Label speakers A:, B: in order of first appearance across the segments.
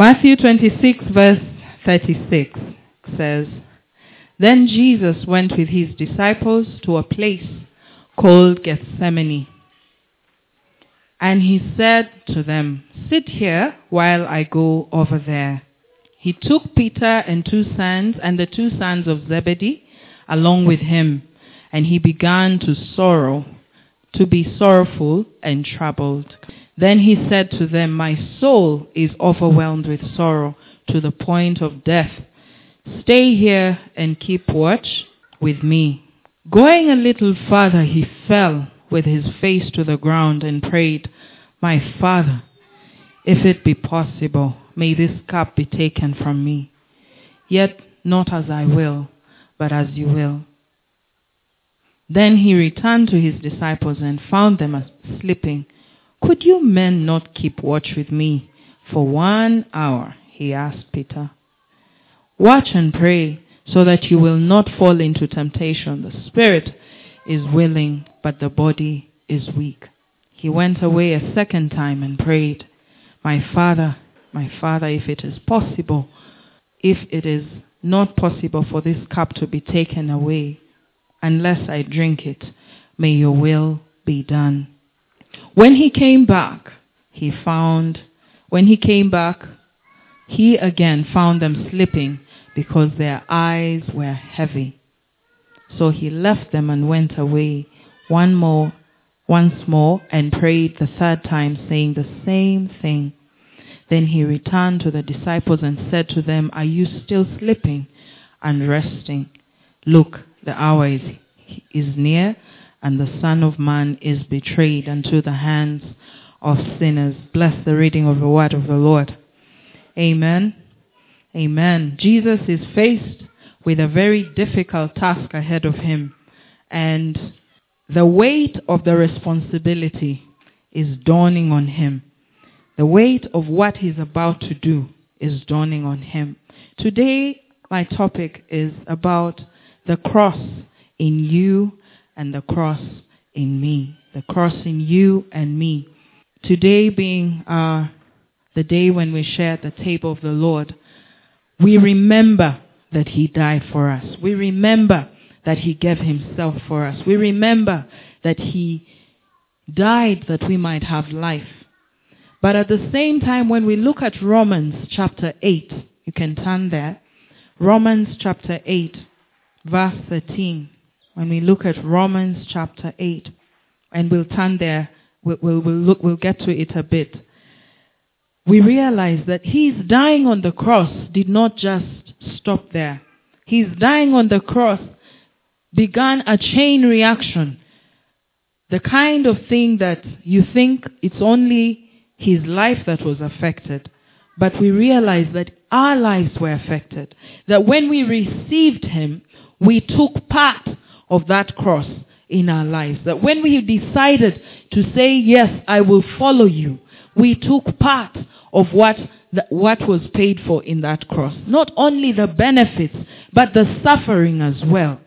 A: Matthew 26 verse 36 says, Then Jesus went with his disciples to a place called Gethsemane. And he said to them, Sit here while I go over there. He took Peter and two sons and the two sons of Zebedee along with him, and he began to sorrow, to be sorrowful and troubled. Then he said to them, My soul is overwhelmed with sorrow to the point of death. Stay here and keep watch with me. Going a little farther, he fell with his face to the ground and prayed, My Father, if it be possible, may this cup be taken from me. Yet not as I will, but as you will. Then he returned to his disciples and found them sleeping. Could you men not keep watch with me for one hour? He asked Peter. Watch and pray so that you will not fall into temptation. The spirit is willing, but the body is weak. He went away a second time and prayed, My Father, my Father, if it is possible, if it is not possible for this cup to be taken away, unless I drink it, may your will be done. When he came back, he found, when he came back, he again found them sleeping because their eyes were heavy. So he left them and went away one more, once more and prayed the third time saying the same thing. Then he returned to the disciples and said to them, Are you still sleeping and resting? Look, the hour is, is near and the Son of Man is betrayed into the hands of sinners. Bless the reading of the word of the Lord. Amen. Amen. Jesus is faced with a very difficult task ahead of him. And the weight of the responsibility is dawning on him. The weight of what he's about to do is dawning on him. Today, my topic is about the cross in you and the cross in me. The cross in you and me. Today being uh, the day when we share at the table of the Lord, we remember that he died for us. We remember that he gave himself for us. We remember that he died that we might have life. But at the same time, when we look at Romans chapter 8, you can turn there. Romans chapter 8, verse 13. When we look at Romans chapter 8, and we'll turn there, we'll, we'll, we'll, look, we'll get to it a bit we realize that his dying on the cross did not just stop there. His dying on the cross began a chain reaction. The kind of thing that you think it's only his life that was affected. But we realize that our lives were affected. That when we received him, we took part of that cross in our lives. That when we decided to say, yes, I will follow you, we took part of what, the, what was paid for in that cross. Not only the benefits, but the suffering as well.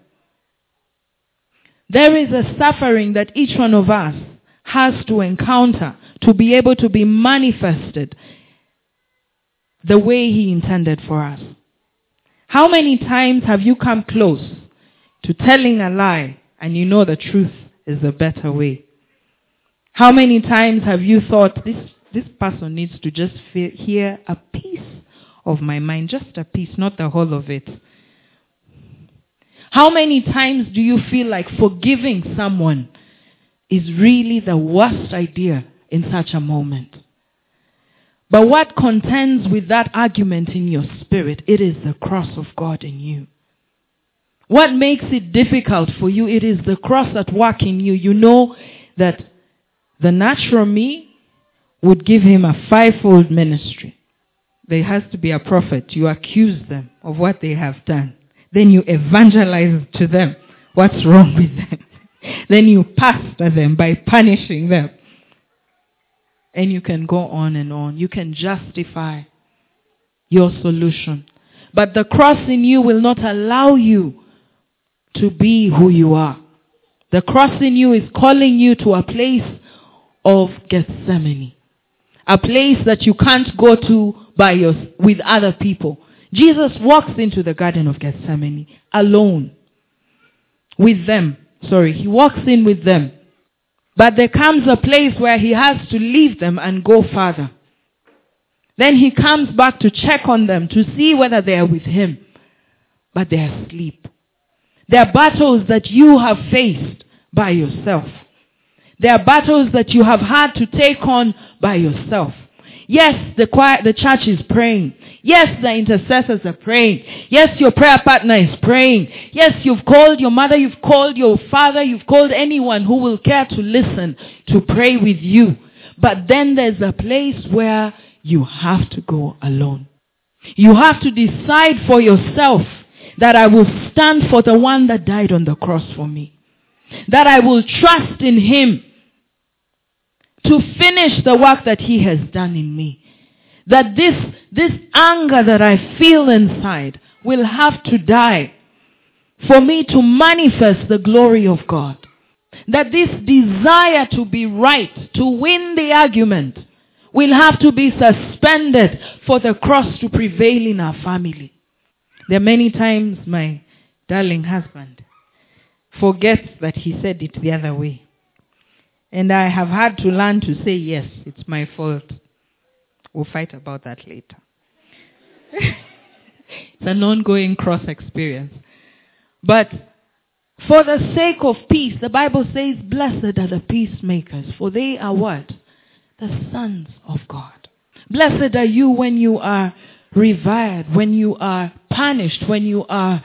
A: There is a suffering that each one of us has to encounter to be able to be manifested the way He intended for us. How many times have you come close to telling a lie and you know the truth is the better way? How many times have you thought this this person needs to just feel, hear a piece of my mind, just a piece, not the whole of it. How many times do you feel like forgiving someone is really the worst idea in such a moment? But what contends with that argument in your spirit? It is the cross of God in you. What makes it difficult for you? It is the cross at work in you. You know that the natural me would give him a fivefold ministry. There has to be a prophet. You accuse them of what they have done. Then you evangelize to them what's wrong with them. then you pastor them by punishing them. And you can go on and on. You can justify your solution. But the cross in you will not allow you to be who you are. The cross in you is calling you to a place of Gethsemane. A place that you can't go to by your, with other people. Jesus walks into the Garden of Gethsemane alone. With them. Sorry, he walks in with them. But there comes a place where he has to leave them and go further. Then he comes back to check on them to see whether they are with him. But they are asleep. There are battles that you have faced by yourself. There are battles that you have had to take on by yourself. Yes, the choir, the church is praying. Yes, the intercessors are praying. Yes, your prayer partner is praying. Yes, you've called your mother, you've called your father, you've called anyone who will care to listen to pray with you. But then there's a place where you have to go alone. You have to decide for yourself that I will stand for the one that died on the cross for me. That I will trust in him to finish the work that he has done in me. That this, this anger that I feel inside will have to die for me to manifest the glory of God. That this desire to be right, to win the argument, will have to be suspended for the cross to prevail in our family. There are many times my darling husband forgets that he said it the other way. And I have had to learn to say, yes, it's my fault. We'll fight about that later. it's an ongoing cross experience. But for the sake of peace, the Bible says, blessed are the peacemakers, for they are what? The sons of God. Blessed are you when you are reviled, when you are punished, when you are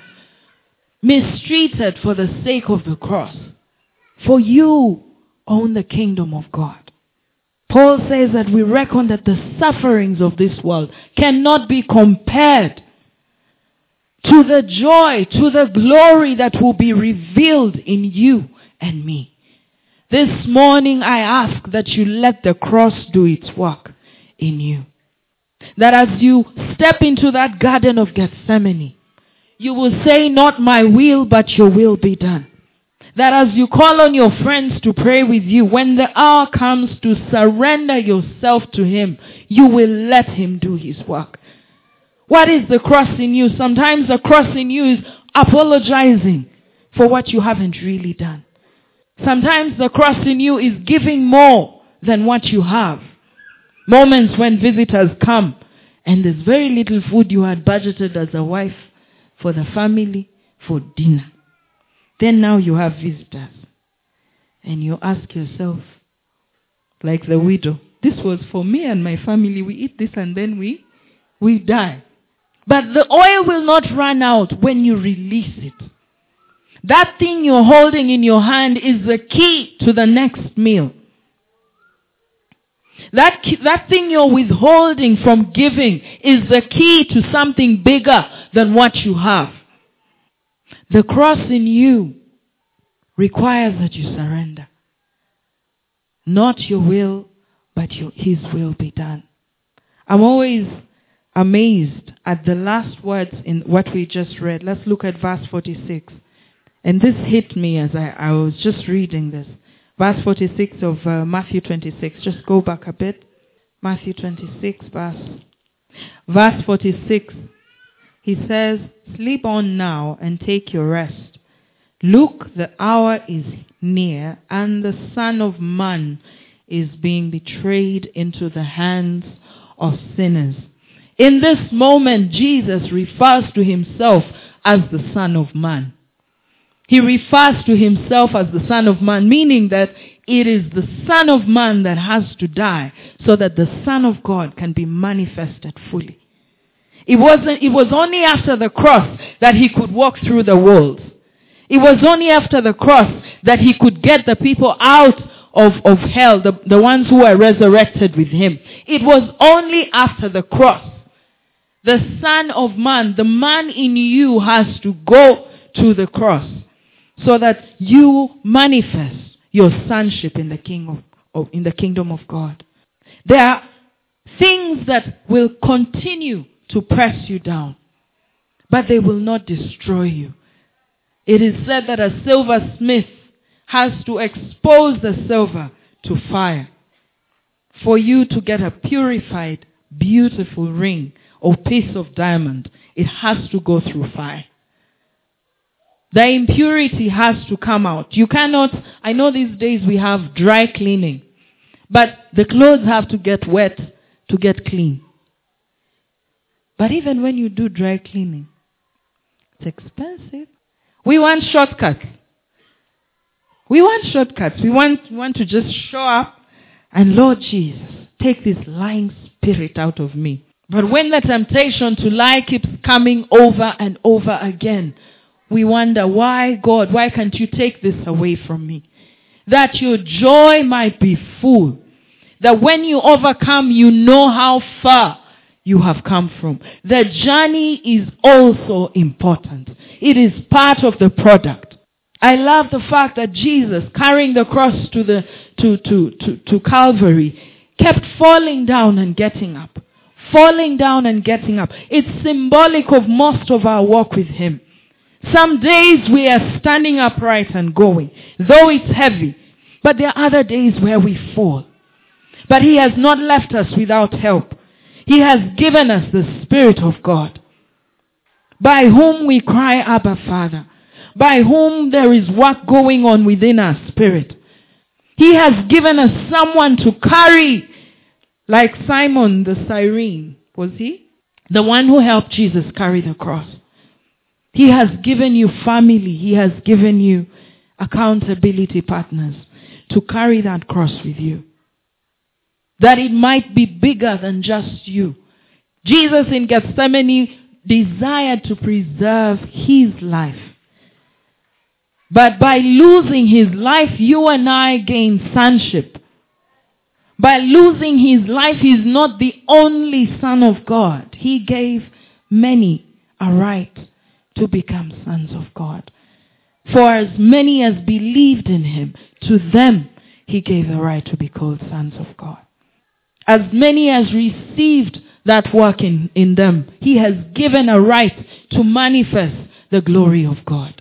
A: mistreated for the sake of the cross. For you own the kingdom of God. Paul says that we reckon that the sufferings of this world cannot be compared to the joy, to the glory that will be revealed in you and me. This morning I ask that you let the cross do its work in you. That as you step into that garden of Gethsemane, you will say, not my will, but your will be done that as you call on your friends to pray with you, when the hour comes to surrender yourself to Him, you will let Him do His work. What is the cross in you? Sometimes the cross in you is apologizing for what you haven't really done. Sometimes the cross in you is giving more than what you have. Moments when visitors come and there's very little food you had budgeted as a wife for the family for dinner. Then now you have visitors. And you ask yourself, like the widow, this was for me and my family. We eat this and then we, we die. But the oil will not run out when you release it. That thing you're holding in your hand is the key to the next meal. That, key, that thing you're withholding from giving is the key to something bigger than what you have. The cross in you requires that you surrender. Not your will, but your, His will be done. I'm always amazed at the last words in what we just read. Let's look at verse 46. And this hit me as I, I was just reading this. Verse 46 of uh, Matthew 26. Just go back a bit. Matthew 26, verse, verse 46. He says, Sleep on now and take your rest. Look, the hour is near, and the Son of Man is being betrayed into the hands of sinners. In this moment, Jesus refers to himself as the Son of Man. He refers to himself as the Son of Man, meaning that it is the Son of Man that has to die so that the Son of God can be manifested fully. It wasn't, it was only after the cross that he could walk through the walls. It was only after the cross that he could get the people out of, of hell, the, the ones who were resurrected with him. It was only after the cross. The Son of Man, the man in you has to go to the cross so that you manifest your sonship in the, king of, of, in the kingdom of God. There are things that will continue to press you down. But they will not destroy you. It is said that a silversmith has to expose the silver to fire for you to get a purified beautiful ring or piece of diamond, it has to go through fire. The impurity has to come out. You cannot, I know these days we have dry cleaning, but the clothes have to get wet to get clean. But even when you do dry cleaning, it's expensive. We want shortcuts. We want shortcuts. We want, want to just show up and Lord Jesus, take this lying spirit out of me. But when the temptation to lie keeps coming over and over again, we wonder, why God, why can't you take this away from me? That your joy might be full. That when you overcome, you know how far you have come from. The journey is also important. It is part of the product. I love the fact that Jesus, carrying the cross to the to, to, to, to Calvary, kept falling down and getting up. Falling down and getting up. It's symbolic of most of our walk with Him. Some days we are standing upright and going, though it's heavy. But there are other days where we fall. But He has not left us without help. He has given us the Spirit of God, by whom we cry, Abba, Father, by whom there is work going on within our spirit. He has given us someone to carry, like Simon the Cyrene, was he? The one who helped Jesus carry the cross. He has given you family. He has given you accountability partners to carry that cross with you. That it might be bigger than just you. Jesus in Gethsemane desired to preserve his life. But by losing his life, you and I gain sonship. By losing his life, he's not the only son of God. He gave many a right to become sons of God. For as many as believed in him, to them he gave the right to be called sons of God. As many as received that work in, in them, he has given a right to manifest the glory of God.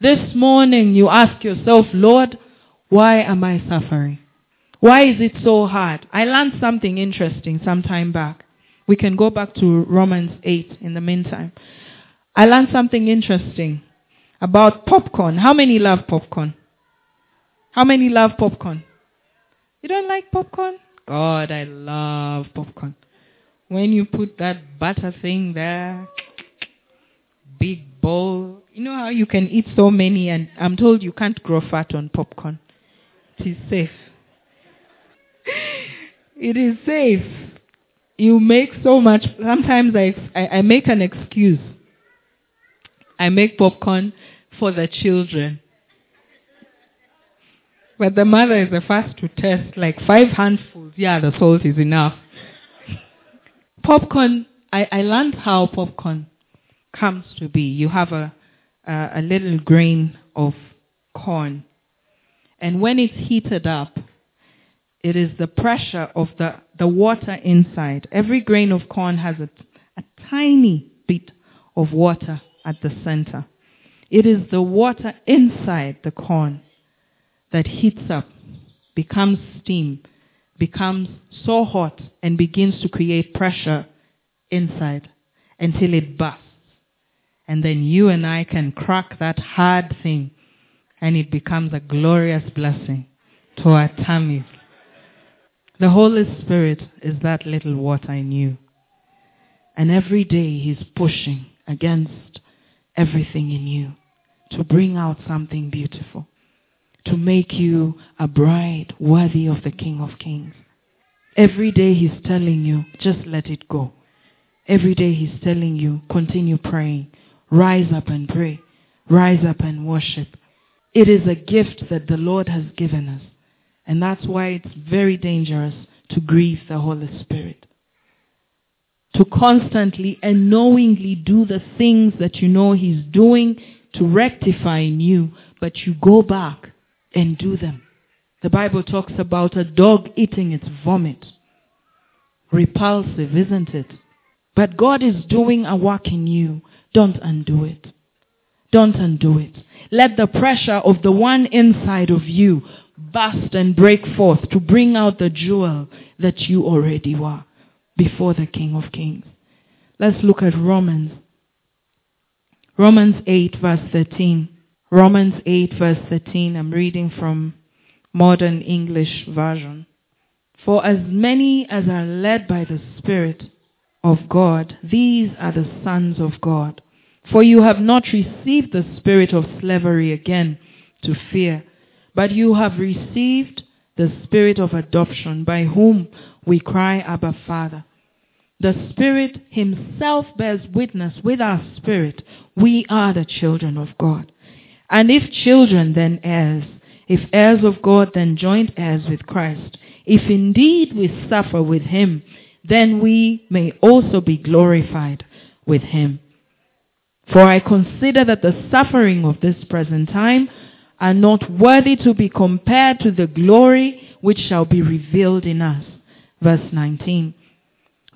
A: This morning you ask yourself, Lord, why am I suffering? Why is it so hard? I learned something interesting some time back. We can go back to Romans 8 in the meantime. I learned something interesting about popcorn. How many love popcorn? How many love popcorn? You don't like popcorn? God, I love popcorn. When you put that butter thing there, big bowl, you know how you can eat so many and I'm told you can't grow fat on popcorn. It is safe. it is safe. You make so much. Sometimes I, I, I make an excuse. I make popcorn for the children. But the mother is the first to test like five handfuls. Yeah, the salt is enough. popcorn, I, I learned how popcorn comes to be. You have a uh, a little grain of corn. And when it's heated up, it is the pressure of the, the water inside. Every grain of corn has a, a tiny bit of water at the center. It is the water inside the corn that heats up, becomes steam, becomes so hot, and begins to create pressure inside until it bursts. And then you and I can crack that hard thing and it becomes a glorious blessing to our tummies. The Holy Spirit is that little water in you. And every day He's pushing against everything in you to bring out something beautiful, to make you a bride worthy of the King of Kings. Every day He's telling you, just let it go. Every day He's telling you, continue praying. Rise up and pray. Rise up and worship. It is a gift that the Lord has given us. And that's why it's very dangerous to grieve the Holy Spirit. To constantly and knowingly do the things that you know He's doing to rectify in you, but you go back and do them. The Bible talks about a dog eating its vomit. Repulsive, isn't it? But God is doing a work in you don't undo it. Don't undo it. Let the pressure of the one inside of you burst and break forth to bring out the jewel that you already were. before the King of Kings. Let's look at Romans. Romans 8 verse 13. Romans 8 verse 13. I'm reading from Modern English Version. For as many as are led by the Spirit of God, these are the sons of God. For you have not received the spirit of slavery again to fear, but you have received the spirit of adoption by whom we cry, Abba Father. The Spirit Himself bears witness with our spirit. We are the children of God. And if children, then heirs. If heirs of God, then joint heirs with Christ. If indeed we suffer with Him, then we may also be glorified with Him. For I consider that the suffering of this present time are not worthy to be compared to the glory which shall be revealed in us. Verse 19.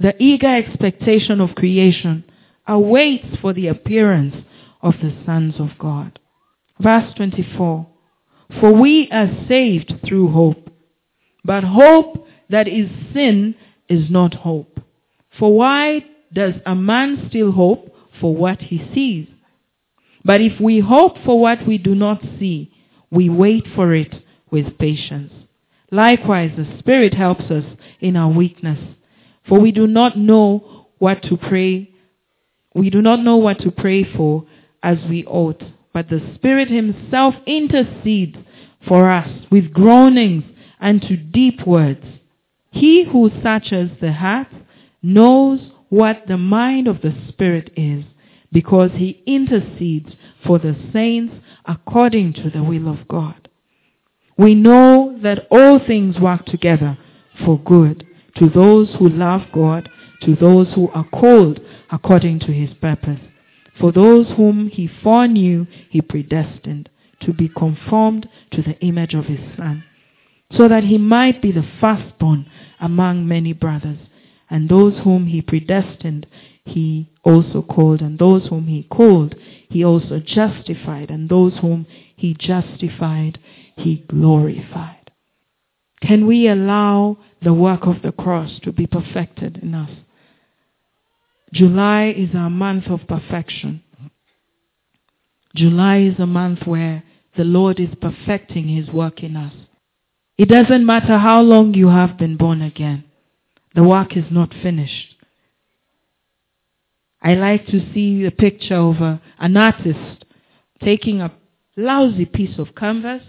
A: The eager expectation of creation awaits for the appearance of the sons of God. Verse 24. For we are saved through hope. But hope that is sin is not hope. For why does a man still hope for what he sees? But if we hope for what we do not see, we wait for it with patience. Likewise, the Spirit helps us in our weakness. For we do not know what to pray. We do not know what to pray for as we ought. But the Spirit Himself intercedes for us with groanings and to deep words. He who searches the heart knows what the mind of the Spirit is because he intercedes for the saints according to the will of God. We know that all things work together for good to those who love God, to those who are called according to his purpose. For those whom he foreknew, he predestined to be conformed to the image of his Son, so that he might be the firstborn among many brothers. And those whom he predestined, he also called. And those whom he called, he also justified. And those whom he justified, he glorified. Can we allow the work of the cross to be perfected in us? July is our month of perfection. July is a month where the Lord is perfecting his work in us. It doesn't matter how long you have been born again. The work is not finished. I like to see a picture of a, an artist taking a lousy piece of canvas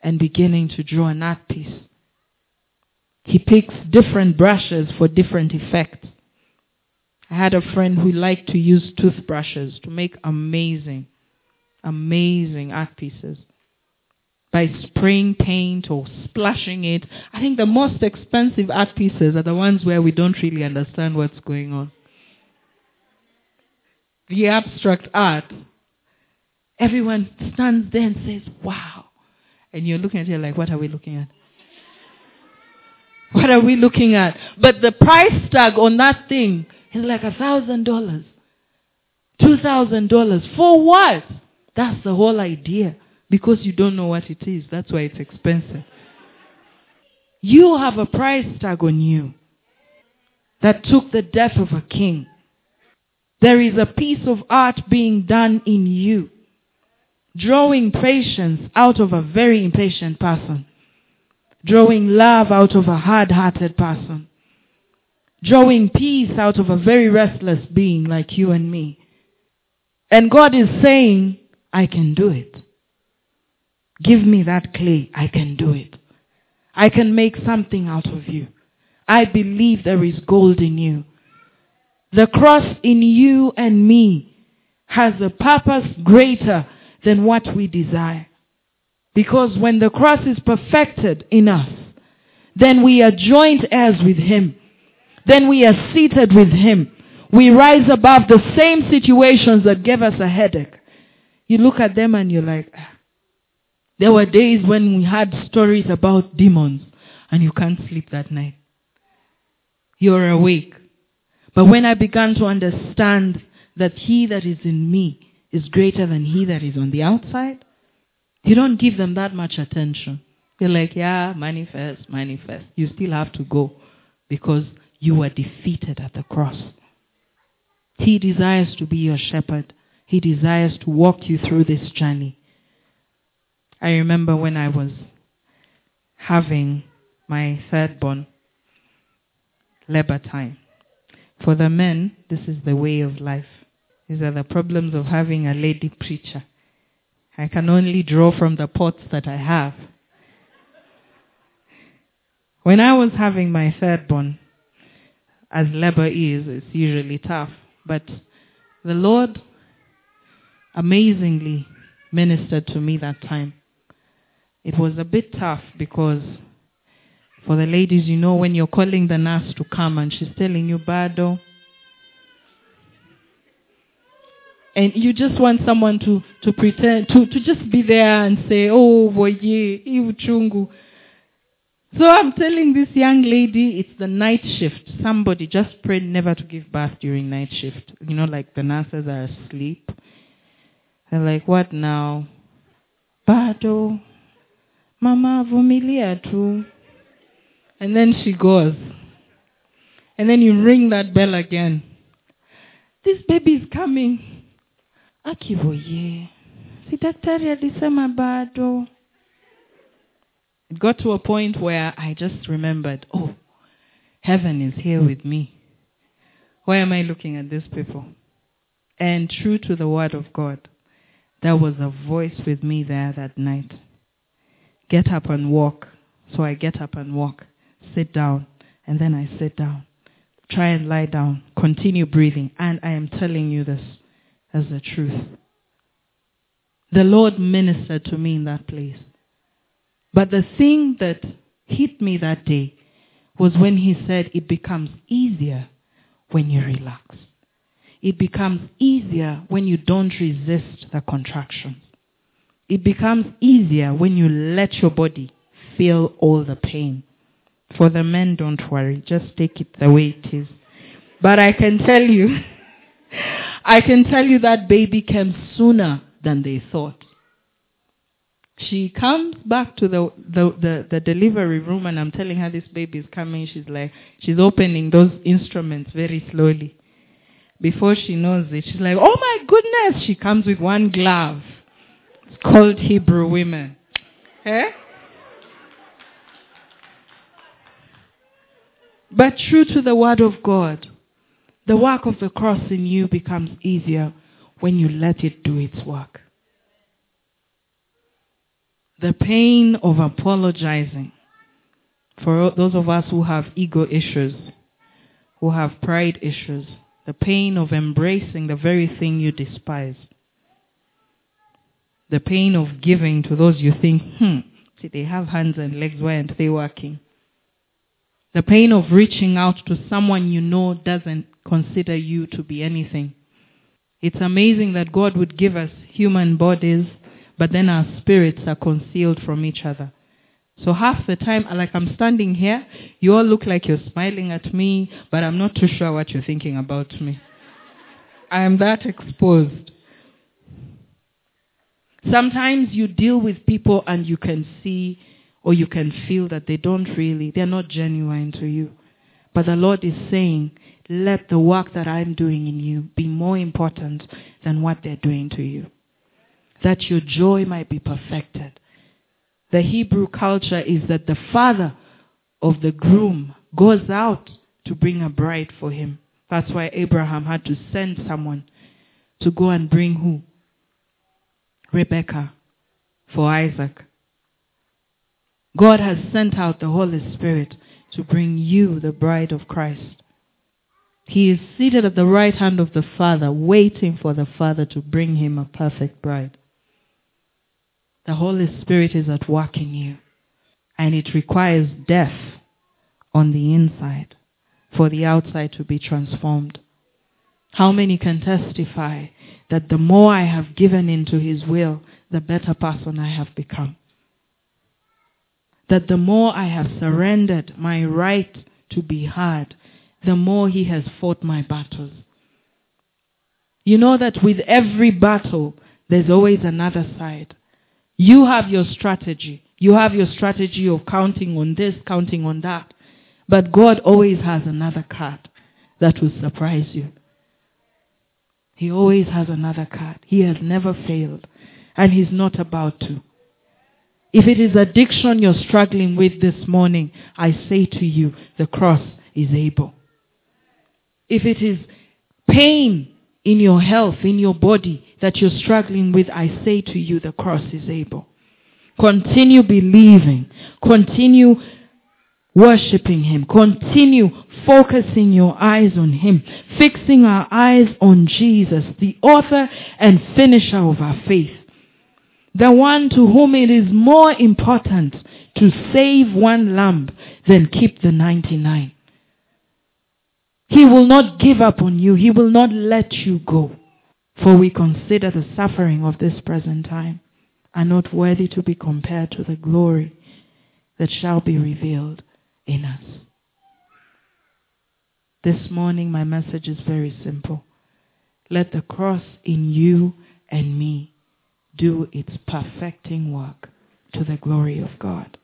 A: and beginning to draw an art piece. He picks different brushes for different effects. I had a friend who liked to use toothbrushes to make amazing, amazing art pieces by spraying paint or splashing it. I think the most expensive art pieces are the ones where we don't really understand what's going on. The abstract art, everyone stands there and says, wow. And you're looking at it like, what are we looking at? What are we looking at? But the price tag on that thing is like a thousand dollars. Two thousand dollars. For what? That's the whole idea. Because you don't know what it is. That's why it's expensive. You have a price tag on you that took the death of a king. There is a piece of art being done in you, drawing patience out of a very impatient person, drawing love out of a hard-hearted person, drawing peace out of a very restless being like you and me. And God is saying, I can do it. Give me that clay. I can do it. I can make something out of you. I believe there is gold in you. The cross in you and me has a purpose greater than what we desire. Because when the cross is perfected in us, then we are joint heirs with Him. Then we are seated with Him. We rise above the same situations that gave us a headache. You look at them and you're like, ah, there were days when we had stories about demons and you can't sleep that night. You're awake. But when I began to understand that he that is in me is greater than he that is on the outside, you don't give them that much attention. You're like, yeah, manifest, manifest. You still have to go because you were defeated at the cross. He desires to be your shepherd. He desires to walk you through this journey. I remember when I was having my third born, labor time. For the men, this is the way of life. These are the problems of having a lady preacher. I can only draw from the pots that I have. When I was having my third born, as labor is, it's usually tough. But the Lord amazingly ministered to me that time. It was a bit tough because for the ladies, you know, when you're calling the nurse to come and she's telling you, Bado, and you just want someone to, to pretend, to, to just be there and say, oh, boy, chungu. So I'm telling this young lady, it's the night shift. Somebody just pray never to give birth during night shift. You know, like the nurses are asleep. They're like, what now? Bado. Mama, vumilia tu. And then she goes. And then you ring that bell again. This baby is coming. Akivoye. Si daktari alisema bado. It got to a point where I just remembered, oh, heaven is here with me. Why am I looking at these people? And true to the word of God, there was a voice with me there that night. Get up and walk. So I get up and walk sit down, and then I sit down. Try and lie down. Continue breathing. And I am telling you this as the truth. The Lord ministered to me in that place. But the thing that hit me that day was when he said it becomes easier when you relax. It becomes easier when you don't resist the contractions. It becomes easier when you let your body feel all the pain. For the men, don't worry. Just take it the way it is. But I can tell you, I can tell you that baby came sooner than they thought. She comes back to the, the, the, the delivery room and I'm telling her this baby is coming. She's like, she's opening those instruments very slowly. Before she knows it, she's like, oh my goodness. She comes with one glove. It's called Hebrew women. Eh? But true to the word of God, the work of the cross in you becomes easier when you let it do its work. The pain of apologizing for those of us who have ego issues, who have pride issues, the pain of embracing the very thing you despise, the pain of giving to those you think, hmm, see, they have hands and legs, why aren't they working? The pain of reaching out to someone you know doesn't consider you to be anything. It's amazing that God would give us human bodies, but then our spirits are concealed from each other. So half the time, like I'm standing here, you all look like you're smiling at me, but I'm not too sure what you're thinking about me. I am that exposed. Sometimes you deal with people and you can see or you can feel that they don't really, they're not genuine to you. But the Lord is saying, let the work that I'm doing in you be more important than what they're doing to you. That your joy might be perfected. The Hebrew culture is that the father of the groom goes out to bring a bride for him. That's why Abraham had to send someone to go and bring who? Rebecca for Isaac. God has sent out the Holy Spirit to bring you the bride of Christ. He is seated at the right hand of the Father, waiting for the Father to bring him a perfect bride. The Holy Spirit is at work in you, and it requires death on the inside for the outside to be transformed. How many can testify that the more I have given into His will, the better person I have become? that the more I have surrendered my right to be heard, the more he has fought my battles. You know that with every battle, there's always another side. You have your strategy. You have your strategy of counting on this, counting on that. But God always has another card that will surprise you. He always has another card. He has never failed. And he's not about to. If it is addiction you're struggling with this morning, I say to you, the cross is able. If it is pain in your health, in your body that you're struggling with, I say to you, the cross is able. Continue believing. Continue worshiping Him. Continue focusing your eyes on Him. Fixing our eyes on Jesus, the author and finisher of our faith. The one to whom it is more important to save one lamb than keep the 99. He will not give up on you. He will not let you go. For we consider the suffering of this present time are not worthy to be compared to the glory that shall be revealed in us. This morning my message is very simple. Let the cross in you and me do its perfecting work to the glory of God.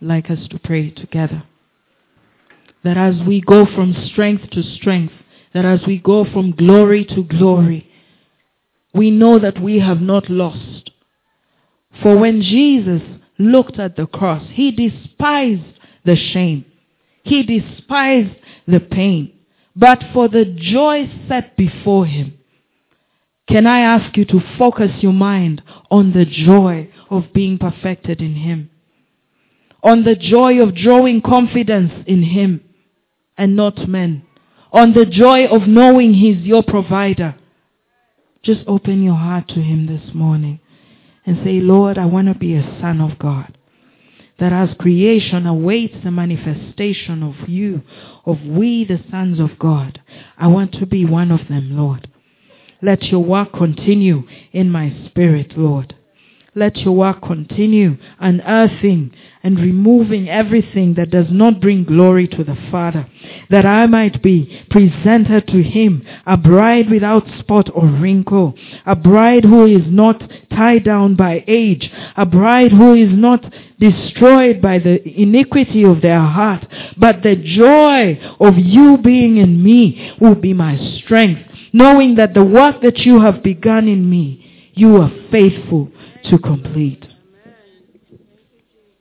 A: I'd like us to pray together that as we go from strength to strength, that as we go from glory to glory, we know that we have not lost. For when Jesus looked at the cross, he despised the shame. He despised the pain. But for the joy set before him, can I ask you to focus your mind on the joy of being perfected in him? On the joy of drawing confidence in him and not men. On the joy of knowing He's your provider. Just open your heart to Him this morning and say, Lord, I want to be a son of God. That as creation awaits the manifestation of you, of we the sons of God, I want to be one of them, Lord. Let your work continue in my spirit, Lord. Let your work continue unearthing and removing everything that does not bring glory to the Father, that I might be presented to him, a bride without spot or wrinkle, a bride who is not tied down by age, a bride who is not destroyed by the iniquity of their heart, but the joy of you being in me will be my strength, knowing that the work that you have begun in me, you are faithful to complete.